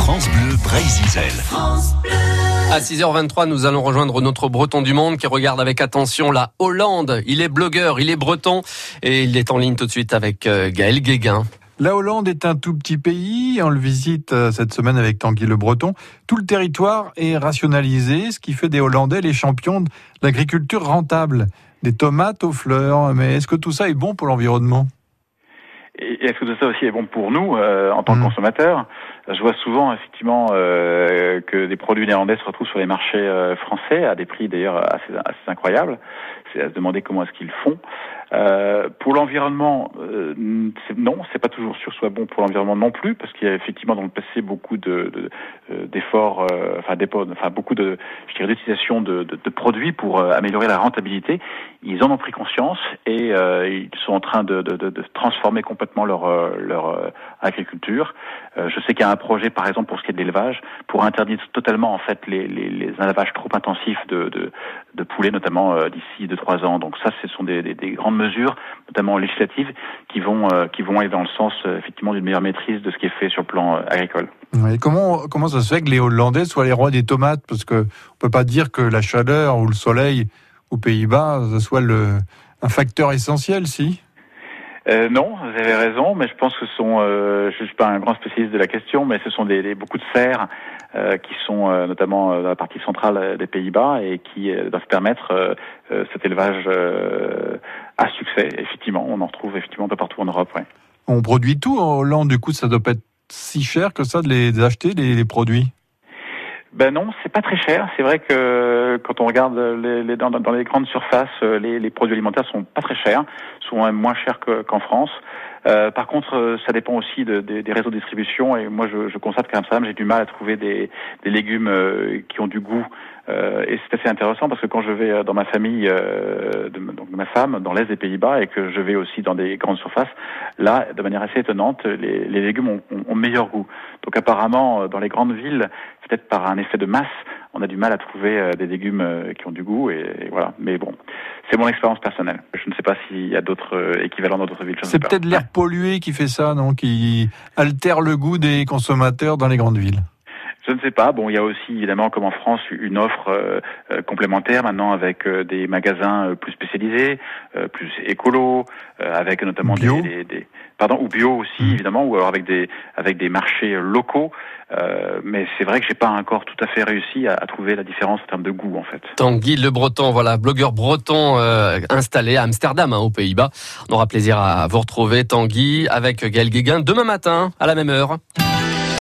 France Bleu Brésil. À 6h23, nous allons rejoindre notre breton du monde qui regarde avec attention la Hollande. Il est blogueur, il est breton et il est en ligne tout de suite avec euh, Gaël Guéguin. La Hollande est un tout petit pays. On le visite euh, cette semaine avec Tanguy le Breton. Tout le territoire est rationalisé, ce qui fait des Hollandais les champions de l'agriculture rentable. Des tomates aux fleurs. Mais est-ce que tout ça est bon pour l'environnement? Et est-ce que tout ça aussi est bon pour nous euh, en tant que mmh. consommateurs? Je vois souvent effectivement euh, que des produits néerlandais se retrouvent sur les marchés euh, français à des prix d'ailleurs assez, incroyables. C'est à se demander comment est-ce qu'ils font. Euh, pour l'environnement, euh, non, c'est pas toujours sûr soit bon pour l'environnement non plus, parce qu'il y a effectivement dans le passé beaucoup de, euh, d'efforts, euh, enfin, enfin beaucoup de, je dirais, d'utilisation de, de, de, produits pour améliorer la rentabilité. Ils en ont pris conscience et ils sont en train de, de transformer complètement leur leur agriculture. je sais qu'il y a un projet, par exemple, pour ce qui est de l'élevage, pour interdire totalement en fait les, les, les élevages trop intensifs de, de, de poulets, notamment d'ici deux trois ans. Donc ça, ce sont des, des grandes mesures, notamment législatives, qui vont euh, qui vont aller dans le sens euh, effectivement d'une meilleure maîtrise de ce qui est fait sur le plan euh, agricole. Et comment comment ça se fait que les Hollandais soient les rois des tomates? Parce que on peut pas dire que la chaleur ou le soleil aux Pays-Bas soit le un facteur essentiel, si? Euh, non, vous avez raison, mais je pense que ce sont, euh, je suis pas un grand spécialiste de la question, mais ce sont des, beaucoup de serres euh, qui sont notamment dans la partie centrale des Pays-Bas et qui doivent permettre cet élevage à succès. Effectivement, on en retrouve effectivement un peu partout en Europe. Ouais. On produit tout en Hollande, du coup, ça doit pas être si cher que ça de les acheter les produits? Ben non, c'est pas très cher. C'est vrai que quand on regarde les, les dans, dans, les grandes surfaces, euh, les, les, produits alimentaires sont pas très chers, sont même moins chers qu'en France. Euh, par contre, euh, ça dépend aussi de, de, des réseaux de distribution. Et moi, je, je constate qu'à Amsterdam, j'ai du mal à trouver des, des légumes euh, qui ont du goût. Euh, et c'est assez intéressant parce que quand je vais dans ma famille, de, donc ma femme, dans l'est des Pays-Bas, et que je vais aussi dans des grandes surfaces, là, de manière assez étonnante, les, les légumes ont, ont, ont meilleur goût. Donc apparemment, dans les grandes villes, peut-être par un effet de masse, on a du mal à trouver euh, des légumes euh, qui ont du goût et, voilà. Mais bon, c'est mon expérience personnelle. Je ne sais pas s'il y a d'autres euh, équivalents dans d'autres villes. C'est peut-être l'air pollué qui fait ça, non Qui altère le goût des consommateurs dans les grandes villes. Je ne sais pas. Bon, il y a aussi évidemment, comme en France, une offre complémentaire maintenant avec des magasins plus spécialisés, plus écolo, avec notamment des, des, pardon ou bio aussi mmh. évidemment, ou alors avec des avec des marchés locaux. Euh, mais c'est vrai que j'ai pas encore tout à fait réussi à, à, trouver la différence en termes de goût en fait. Tanguy Le Breton, voilà, blogueur breton euh, installé à Amsterdam, hein, aux Pays-Bas. On aura plaisir à vous retrouver Tanguy avec Gaël Guéguin demain matin à la même heure.